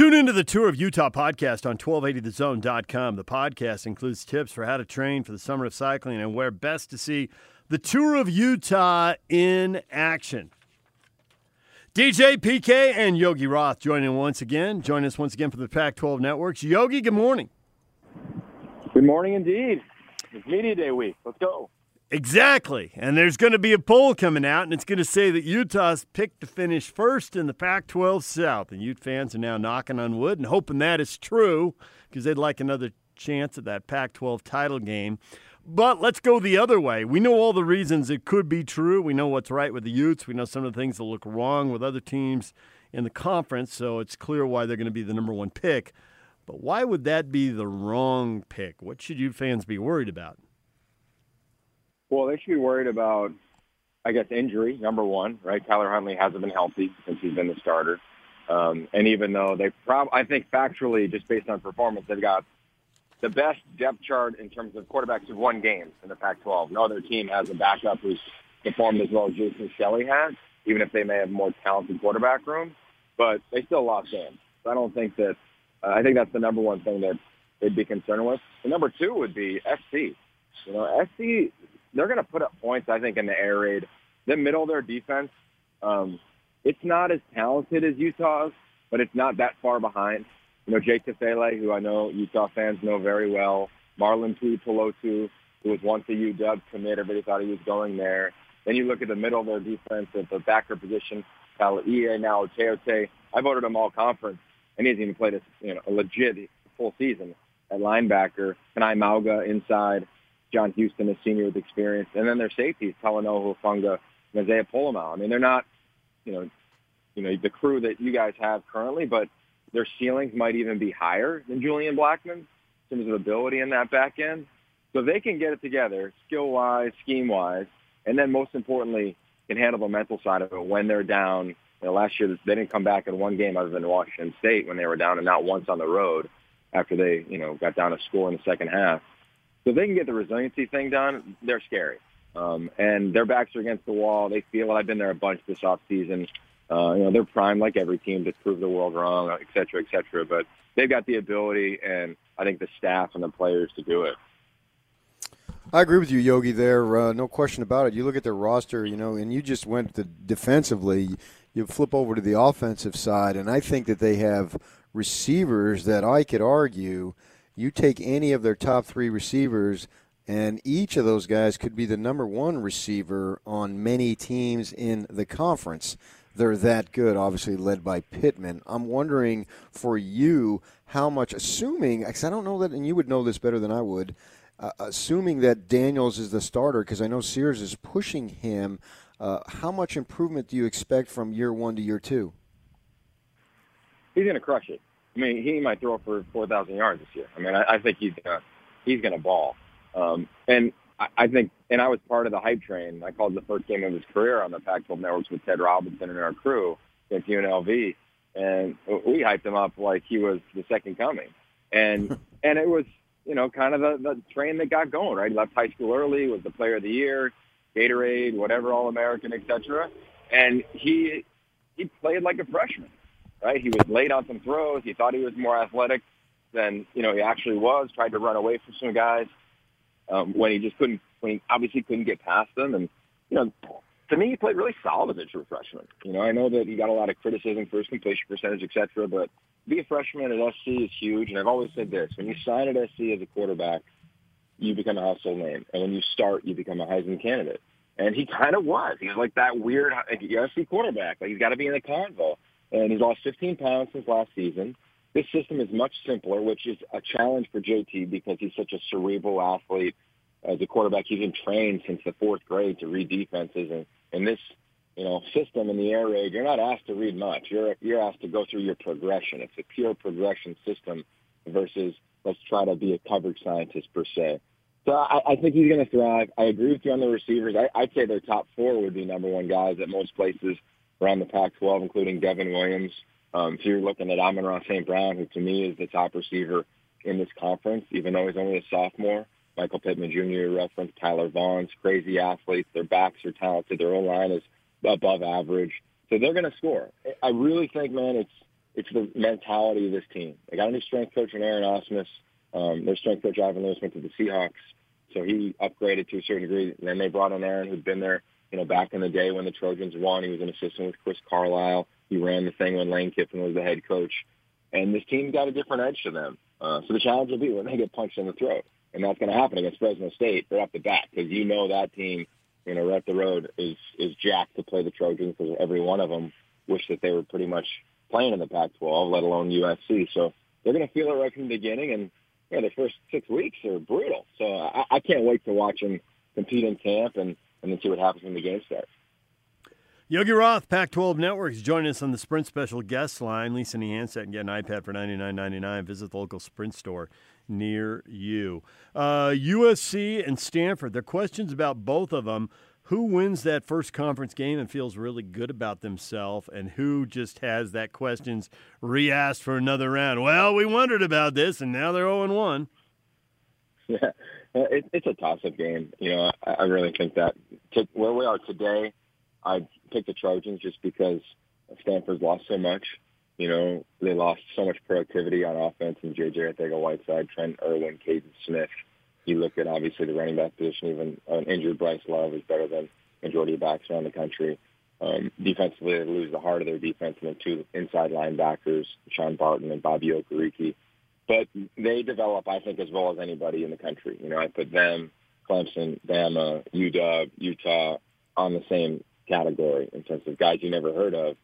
Tune into the Tour of Utah podcast on 1280thezone.com. The podcast includes tips for how to train for the summer of cycling and where best to see the Tour of Utah in action. DJ PK and Yogi Roth joining once again. Join us once again for the Pac 12 Networks. Yogi, good morning. Good morning indeed. It's Media Day week. Let's go. Exactly. And there's going to be a poll coming out, and it's going to say that Utah's picked to finish first in the Pac 12 South. And Ute fans are now knocking on wood and hoping that is true because they'd like another chance at that Pac 12 title game. But let's go the other way. We know all the reasons it could be true. We know what's right with the Utes. We know some of the things that look wrong with other teams in the conference. So it's clear why they're going to be the number one pick. But why would that be the wrong pick? What should Ute fans be worried about? Well, they should be worried about, I guess, injury, number one, right? Tyler Huntley hasn't been healthy since he's been the starter. Um, and even though they probably, I think factually, just based on performance, they've got the best depth chart in terms of quarterbacks who've won games in the Pac-12. No other team has a backup who's performed as well as Jason Shelley has, even if they may have more talented quarterback room. But they still lost games. So I don't think that. Uh, I think that's the number one thing that they'd be concerned with. The number two would be SC. You know, SC they're going to put up points, I think, in the air raid. The middle of their defense, um, it's not as talented as Utah's, but it's not that far behind. You know, Jay Tufele, who I know Utah fans know very well, Marlon Tuipulotu, who was once a UW commit. Everybody thought he was going there. Then you look at the middle of their defense at the backer position, Kalaie, now Teote. I voted him all conference, and he hasn't even played a, you know, a legit full season at linebacker. Kana'i Mauga inside. John Houston, a senior with experience, and then their safeties, Talanoa Hufanga, and Isaiah Pola-Mao. I mean, they're not, you know, you know, the crew that you guys have currently, but their ceilings might even be higher than Julian Blackmon in terms of ability in that back end. So they can get it together, skill-wise, scheme-wise, and then most importantly, can handle the mental side of it when they're down. You know, last year they didn't come back in one game other than Washington State when they were down, and not once on the road after they, you know, got down a score in the second half. So if they can get the resiliency thing done, they're scary. Um, and their backs are against the wall. They feel it. I've been there a bunch this off season. Uh, you know, they're primed like every team to prove the world wrong, et cetera, et cetera. But they've got the ability and I think the staff and the players to do it. I agree with you, Yogi. There, uh, no question about it. You look at their roster, you know, and you just went to defensively. You flip over to the offensive side, and I think that they have receivers that I could argue – you take any of their top three receivers, and each of those guys could be the number one receiver on many teams in the conference. They're that good, obviously led by Pittman. I'm wondering for you how much, assuming, because I don't know that, and you would know this better than I would, uh, assuming that Daniels is the starter, because I know Sears is pushing him, uh, how much improvement do you expect from year one to year two? He's going to crush it. I mean, he might throw for 4,000 yards this year. I mean, I, I think he's gonna he's gonna ball. Um, and I, I think, and I was part of the hype train. I called the first game of his career on the Pac-12 networks with Ted Robinson and our crew against UNLV, and we hyped him up like he was the second coming. And and it was you know kind of the, the train that got going. Right, he left high school early, was the Player of the Year, Gatorade, whatever, All American, etc. And he he played like a freshman right? He was late on some throws. He thought he was more athletic than you know he actually was. Tried to run away from some guys um, when he just couldn't. When he obviously couldn't get past them, and you know, to me, he played really solid as a true freshman. You know, I know that he got a lot of criticism for his completion percentage, et cetera, but be a freshman at SC is huge. And I've always said this: when you sign at SC as a quarterback, you become a household name, and when you start, you become a Heisman candidate. And he kind of was. He was like that weird SC quarterback. Like he's got to be in the convo and he's lost 15 pounds since last season. This system is much simpler, which is a challenge for JT because he's such a cerebral athlete. As a quarterback, he's been trained since the fourth grade to read defenses, and in this, you know, system in the air raid, you're not asked to read much. You're you're asked to go through your progression. It's a pure progression system versus let's try to be a coverage scientist per se. So I, I think he's going to thrive. I agree with you on the receivers. I, I'd say their top four would be number one guys at most places around the Pac-12, including Devin Williams. Um, if you're looking at Amon-Ra St. Brown, who to me is the top receiver in this conference, even though he's only a sophomore. Michael Pittman Jr. reference, Tyler Vaughn's crazy athletes. Their backs are talented. Their O line is above average. So they're going to score. I really think, man, it's it's the mentality of this team. They got a new strength coach in Aaron Ausmus. Um, their strength coach Ivan Lewis went to the Seahawks, so he upgraded to a certain degree. And then they brought in Aaron, who'd been there, you know, back in the day when the Trojans won. He was an assistant with Chris Carlisle. He ran the thing when Lane Kiffin was the head coach. And this team got a different edge to them. Uh, so the challenge will be when they get punched in the throat. And that's going to happen against Fresno State right off the bat because you know that team, you know, right up the road is is jacked to play the Trojans because every one of them wish that they were pretty much playing in the Pac-12, let alone USC. So they're going to feel it right from the beginning. And yeah, the first six weeks are brutal. So I, I can't wait to watch them compete in camp and, and then see what happens when the game starts. Yogi Roth, Pac-12 Networks, join us on the Sprint special guest line. Lease any handset and get an iPad for ninety nine ninety nine. Visit the local Sprint store near you. Uh, USC and Stanford. There are questions about both of them. Who wins that first conference game and feels really good about themselves, and who just has that questions re-asked for another round? Well, we wondered about this, and now they're zero and one. Yeah, it, it's a toss-up game. You know, I, I really think that to, where we are today, I pick the Trojans just because Stanford's lost so much. You know, they lost so much productivity on offense and J.J. Arcega-Whiteside, Trent Irwin, Kaden Smith. You look at obviously the running back position. Even an injured Bryce Love is better than majority of backs around the country. Um, defensively, they lose the heart of their defense and the two inside linebackers, Sean Barton and Bobby Okereke. But they develop, I think, as well as anybody in the country. You know, I put them, Clemson, Bama, UW, Utah on the same category in terms of guys you never heard of.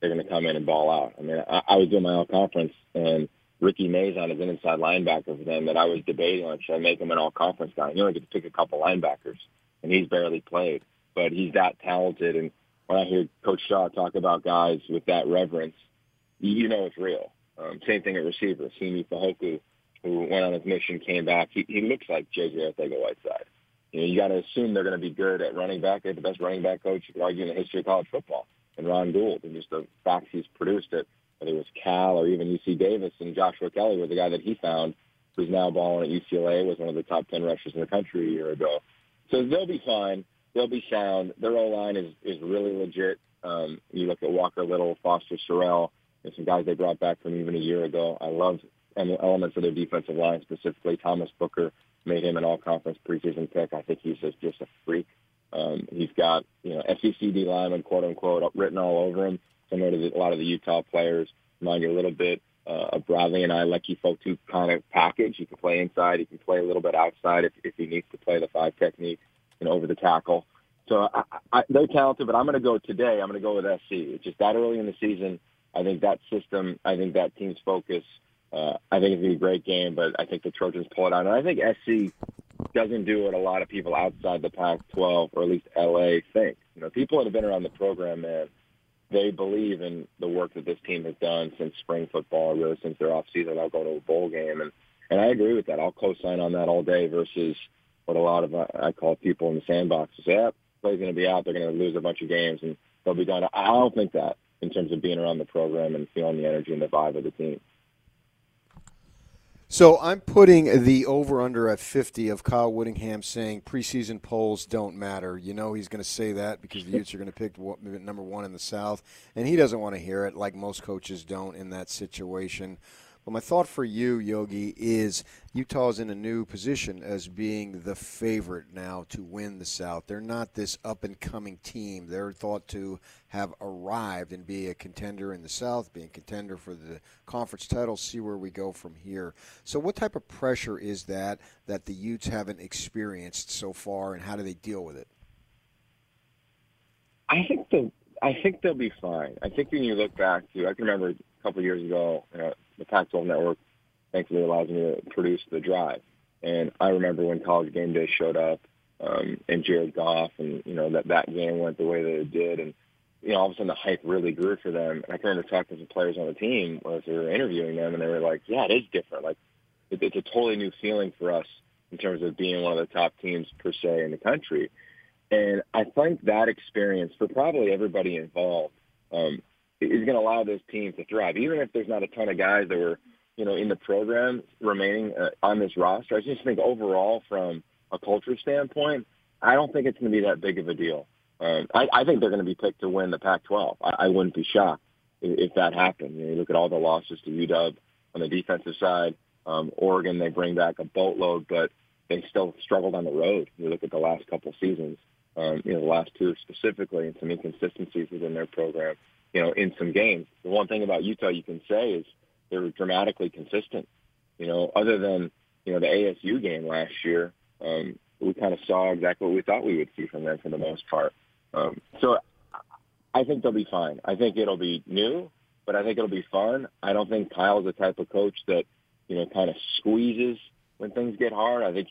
They're going to come in and ball out. I mean, I, I was doing my all conference and Ricky Miezan is an inside linebacker for them that I was debating on should I make him an all conference guy. You only get to pick a couple linebackers, and he's barely played, but he's that talented. And when I hear Coach Shaw talk about guys with that reverence, you know it's real. Um, same thing at receiver. Simi Fehoko, who went on his mission, came back. He, he looks like JJ Arcega-Whiteside. You know, you got to assume they're going to be good at running back. They're the best running back coach you could argue in the history of college football, and Ron Gould, and just the facts he's produced at whether it was Cal or even UC Davis, and Joshua Kelly was the guy that he found, who's now balling at UCLA, was one of the top ten rushers in the country a year ago. So they'll be fine. They'll be sound. Their O line is is really legit. Um, you look at Walker Little, Foster Sarell, and some guys they brought back from even a year ago. I love elements of their defensive line, specifically Thomas Booker made him an all-conference preseason pick. I think he's just, just a freak. Um, he's got you know SEC D lineman quote unquote written all over him similar to the, a lot of the Utah players. Remind you a little bit uh, of Bradley Anae, Leki Fotu kind of package. He can play inside. He can play a little bit outside if, if he needs to play the five technique and over the tackle. So I, I, they're talented, but I'm going to go today. I'm going to go with SC. It's just that early in the season. I think that system, I think that team's focus, uh, I think it's going to be a great game, but I think the Trojans pull it out. And I think SC doesn't do what a lot of people outside the Pac-12 or at least LA think. You know, people that have been around the program, man, they believe in the work that this team has done since spring football, really since their. They'll go to a bowl game, and and I agree with that. I'll co-sign on that all day versus what a lot of uh, I call people in the sandbox say, "Yeah, play's going to be out. They're going to lose a bunch of games, and they'll be done." I don't think that in terms of being around the program and feeling the energy and the vibe of the team. So I'm putting the over under at 50 of Kyle Whittingham saying preseason polls don't matter. You know he's going to say that because the Utes are going to pick number one in the South, and he doesn't want to hear it like most coaches don't in that situation. But my thought for you, Yogi, is Utah's in a new position as being the favorite now to win the South. They're not this up and coming team. They're thought to have arrived and be a contender in the South, being contender for the conference title, see where we go from here. So, what type of pressure is that that the Utes haven't experienced so far, and how do they deal with it? I think the I think they'll be fine. I think when you look back to, I can remember a couple of years ago, you know, the Pac-12 network thankfully allows me to produce the drive. And I remember when College Game Day showed up, um, and Jared Goff, and you know that that game went the way that it did, and you know all of a sudden the hype really grew for them. And I can remember talking to players on the team as we were interviewing them, and they were like, "Yeah, it is different. Like it, it's a totally new feeling for us in terms of being one of the top teams per se in the country." And I think that experience for probably everybody involved um, is going to allow this team to thrive, even if there's not a ton of guys that were, you know, in the program remaining uh, on this roster. I just think overall, from a culture standpoint, I don't think it's going to be that big of a deal. Um, I, I think they're going to be picked to win the Pac-12. I, I wouldn't be shocked. if that happened. You, know, you look at all the losses to UW on the defensive side. Um, Oregon, they bring back a boatload, but they still struggled on the road. You look at the last couple seasons, um, you know, the last two specifically, and some inconsistencies within their program, you know, in some games. The one thing about Utah you can say is they were dramatically consistent. You know, other than, you know, the ASU game last year, um, we kind of saw exactly what we thought we would see from them for the most part. Um, so I think they'll be fine. I think it'll be new, but I think it'll be fun. I don't think Kyle's the type of coach that, you know, kind of squeezes when things get hard. I think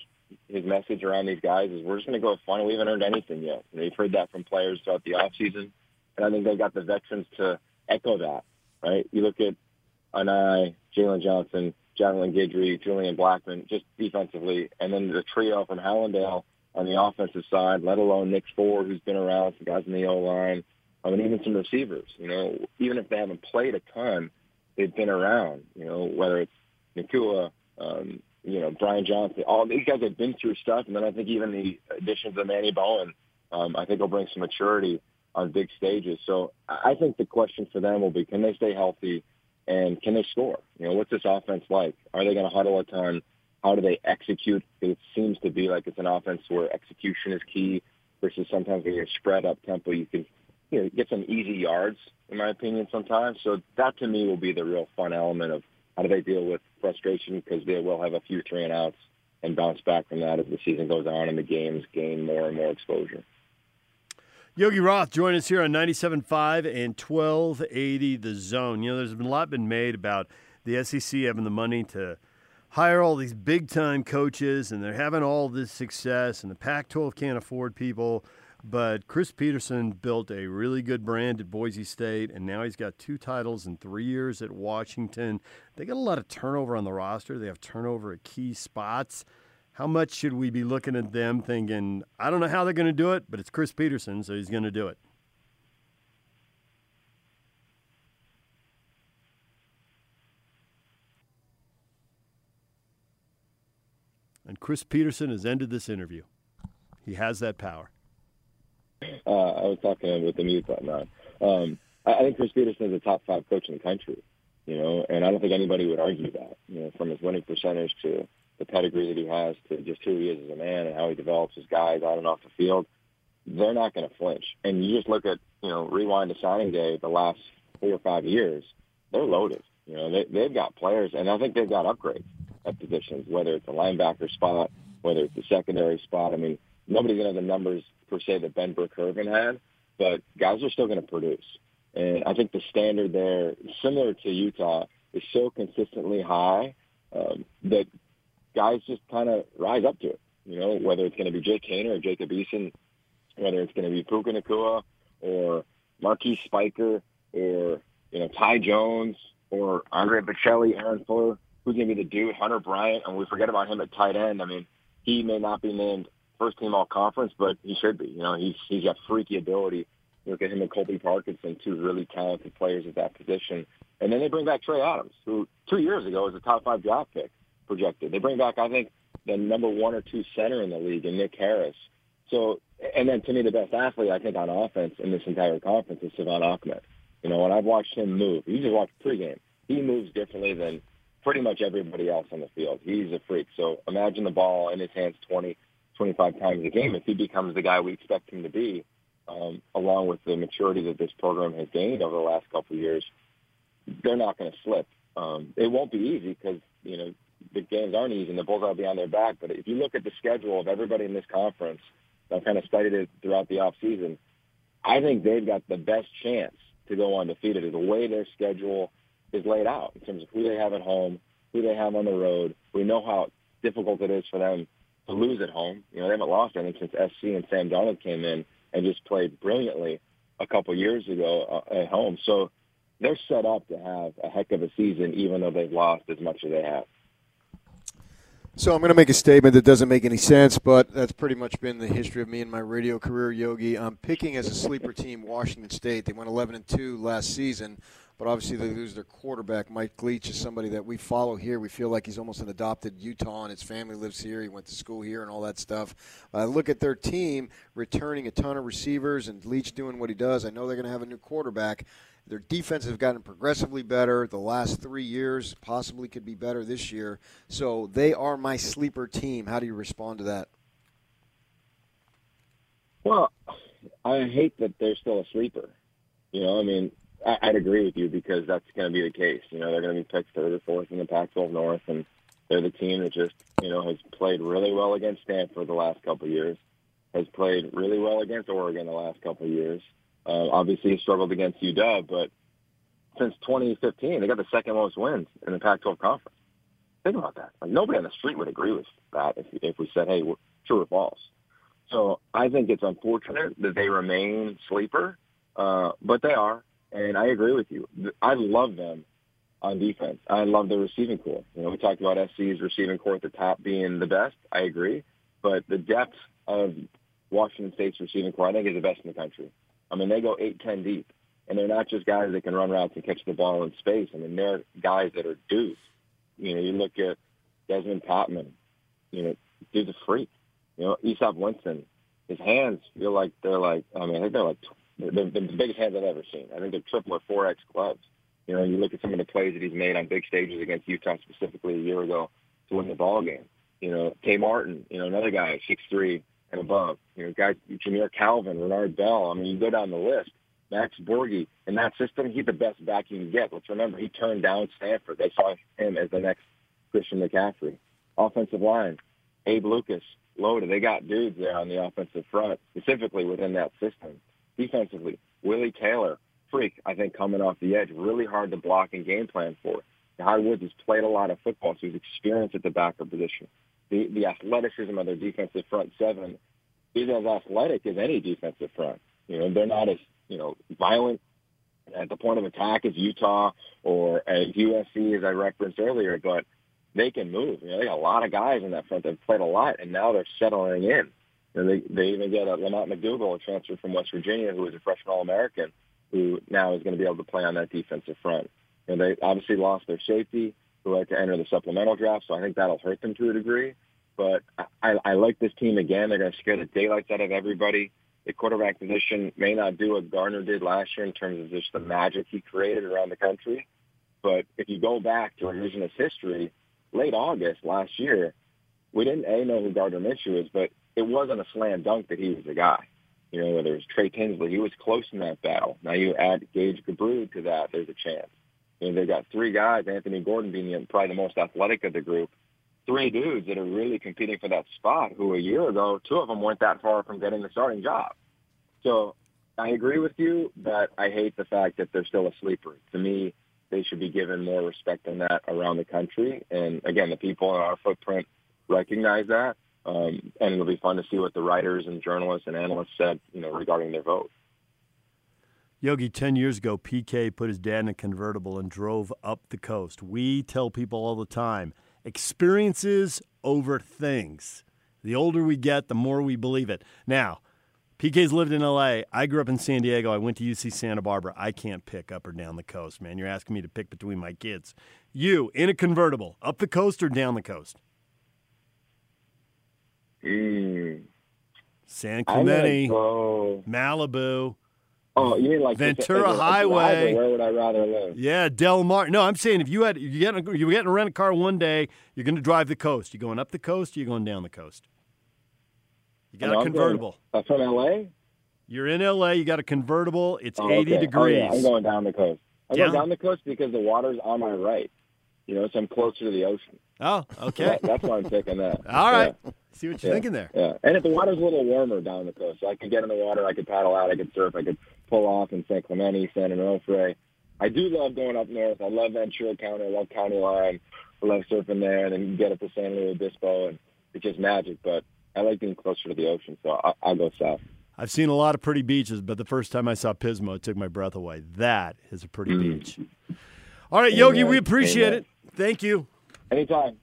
his message around these guys is we're just going to go fun. We haven't earned anything yet. You know, you've heard that from players throughout the offseason, and I think they've got the veterans to echo that, right? You look at Anae, Jalen Johnson, Javelin Guidry, Julian Blackmon, just defensively, and then the trio from Hallandale on the offensive side, let alone Nick Ford, who's been around, some guys in the O-line, I mean, even some receivers, you know, even if they haven't played a ton, they've been around, you know, whether it's Nacua, um, you know, Brian Johnson, all these guys have been through stuff. And then I think even the additions of Manny Bowen, um, I think will bring some maturity on big stages. So I think the question for them will be, can they stay healthy and can they score? You know, what's this offense like? Are they going to huddle a ton? How do they execute? It seems to be like it's an offense where execution is key versus sometimes when you're spread up tempo, you can you know, get some easy yards, in my opinion, sometimes. So that to me will be the real fun element of how do they deal with frustration because they will have a few three and outs and bounce back from that as the season goes on and the games gain more and more exposure. Yogi Roth, join us here on 97.5 and 1280 The Zone. You know, there's been a lot been made about the SEC having the money to hire all these big time coaches and they're having all this success and the Pac 12 can't afford people. But Chris Petersen built a really good brand at Boise State, and now he's got two titles in three years at Washington. They got a lot of turnover on the roster. They have turnover at key spots. How much should we be looking at them thinking, I don't know how they're going to do it, but it's Chris Petersen, so he's going to do it? And Chris Petersen has ended this interview. He has that power. Uh, I was talking with the mute button on. Um, I, I think Chris Petersen is a top five coach in the country, you know, and I don't think anybody would argue that, you know, from his winning percentage to the pedigree that he has to just who he is as a man and how he develops his guys on and off the field. They're not going to flinch. And you just look at, you know, rewind to signing day the last four or five years, they're loaded. You know, they, they've got players, and I think they've got upgrades at positions, whether it's a linebacker spot, whether it's a secondary spot. I mean, nobody's going to have the numbers per se that Ben Burr-Kirven had, but guys are still going to produce. And I think the standard there, similar to Utah, is so consistently high um, that guys just kind of rise up to it. You know, whether it's going to be Jake Haener or Jacob Eason, whether it's going to be Puka Nacua or Marquis Spiker or, you know, Ty Jones or Andre Baccellia, Aaron Fuller, who's going to be the dude, Hunter Bryant, and we forget about him at tight end. I mean, he may not be named first team all conference, but he should be. You know, he's he's got freaky ability. Look at him and Colby Parkinson, two really talented players at that position. And then they bring back Trey Adams, who two years ago was a top five draft pick projected. They bring back, I think, the number one or two center in the league, and Nick Harris. So, and then to me, the best athlete I think on offense in this entire conference is Salvon Ahmed. You know, when I've watched him move, you just watch pregame. He moves differently than pretty much everybody else on the field. He's a freak. So imagine the ball in his hands 20, 25 times a game if he becomes the guy we expect him to be, um, along with the maturity that this program has gained over the last couple of years, they're not going to slip. Um, it won't be easy because, you know, the games aren't easy and the Bulls are be on their back. But if you look at the schedule of everybody in this conference, I've kind of studied it throughout the off season. I think they've got the best chance to go undefeated the way their schedule is laid out in terms of who they have at home, who they have on the road. We know how difficult it is for them to lose at home. You know, they haven't lost anything since SC and Sam Darnold came in and just played brilliantly a couple years ago uh, at home. So they're set up to have a heck of a season, even though they've lost as much as they have. So I'm going to make a statement that doesn't make any sense, but that's pretty much been the history of me and my radio career, Yogi. I'm picking as a sleeper team Washington State. They went 11 and 2 last season but obviously they lose their quarterback. Mike Leach is somebody that we follow here. We feel like he's almost an adopted Utah, and his family lives here. He went to school here and all that stuff. Uh, look at their team returning a ton of receivers and Leach doing what he does. I know they're going to have a new quarterback. Their defense has gotten progressively better the last three years, possibly could be better this year. So they are my sleeper team. How do you respond to that? Well, I hate that they're still a sleeper. You know, I mean, I'd agree with you because that's going to be the case. You know, they're going to be picked third or fourth in the Pac-12 North, and they're the team that just, you know, has played really well against Stanford the last couple of years, has played really well against Oregon the last couple of years. Uh, obviously, struggled against UW, but since 2015, they got the second most wins in the Pac-12 conference. Think about that. Like nobody on the street would agree with that if, if we said, "Hey, true or false." So I think it's unfortunate that they remain sleeper, uh, but they are, and I agree with you. I love them on defense. I love the receiving core. You know, we talked about SC's receiving core at the top being the best. I agree, but the depth of Washington State's receiving core, I think, is the best in the country. I mean, they go eight, ten deep, and they're not just guys that can run routes and catch the ball in space. I mean, they're guys that are dudes. You know, you look at Dezmon Patmon. You know, dude's a freak. You know, Easop Winston, his hands feel like they're like, I mean, I think they're like, they're, they're the biggest hands I've ever seen. I think they're triple or four X gloves. You know, you look at some of the plays that he's made on big stages against Utah specifically a year ago to win the ball game. You know, Tay Martin, you know, another guy, six three and above. You know, guys, Jamire Calvin, Renard Bell. I mean, you go down the list. Max Borghi In that system, he's the best back you can get. Let's remember, he turned down Stanford. They saw him as the next Christian McCaffrey. Offensive line, Abe Lucas, loaded. They got dudes there on the offensive front, specifically within that system. Defensively, Willie Taylor, freak, I think, coming off the edge, really hard to block and game plan for. Jahad Woods has played a lot of football, so he's experienced at the backer position. The, the athleticism of their defensive front seven is as athletic as any defensive front. You know, they're not as, you know, violent at the point of attack as Utah or as USC, as I referenced earlier, but they can move. You know, they got a lot of guys in that front that have played a lot, and now they're settling in. Know, they they even get a Lamonte McDougle, a transfer from West Virginia, who was a freshman All-American, who now is going to be able to play on that defensive front. And they obviously lost their safety, who had to enter the supplemental draft, so I think that'll hurt them to a degree. But I, I like this team again. They're going to scare the daylights out of everybody. The quarterback position may not do what Gardner did last year in terms of just the magic he created around the country. But if you go back to revisionist history, late August last year, we didn't a know who Gardner Minshew is, but it wasn't a slam dunk that he was the guy. You know, whether it was Trey Tinsley, he was close in that battle. Now you add Gage Gubrud to that, there's a chance. You know, they've got three guys, Anthony Gordon being probably the most athletic of the group, three dudes that are really competing for that spot who a year ago, two of them weren't that far from getting the starting job. So I agree with you, but I hate the fact that they're still a sleeper. To me, they should be given more respect than that around the country. And again, the people in our footprint recognize that. Um, and it'll be fun to see what the writers and journalists and analysts said, you know, regarding their vote. Yogi, 10 years ago, PK put his dad in a convertible and drove up the coast. We tell people all the time experiences over things. The older we get, the more we believe it. Now, PK's lived in LA. I grew up in San Diego. I went to UC Santa Barbara. I can't pick up or down the coast, man. You're asking me to pick between my kids. You, in a convertible, up the coast or down the coast? Mm. San Clemente, go... Malibu. Oh, you mean like Ventura a, a Highway? Where would I rather live? Yeah, Del Mar. No, I'm saying if you had you get you getting to rent a car one day, you're going to drive the coast. You going up the coast? Or you going down the coast? You got no, a convertible. Going, uh, from LA. You're in LA. You got a convertible. It's oh, 80 okay. degrees. Oh, yeah. I'm going down the coast. I'm going down the coast because the water's on my right. You know, so I'm closer to the ocean. Oh, okay. That, that's why I'm picking that. All right. Yeah. See what you're Yeah. thinking there. Yeah, and if the water's a little warmer down the coast, so I could get in the water, I could paddle out, I could surf, I could pull off in San Clemente, San Onofre. I do love going up north. I love Ventura County. I love County Line. I love surfing there, and then you get up to San Luis Obispo, and it's just magic. But I like being closer to the ocean, so I, I'll go south. I've seen a lot of pretty beaches, but the first time I saw Pismo, it took my breath away. That is a pretty Mm. beach. All right, Yogi, we appreciate Amen. it. Thank you. Anytime.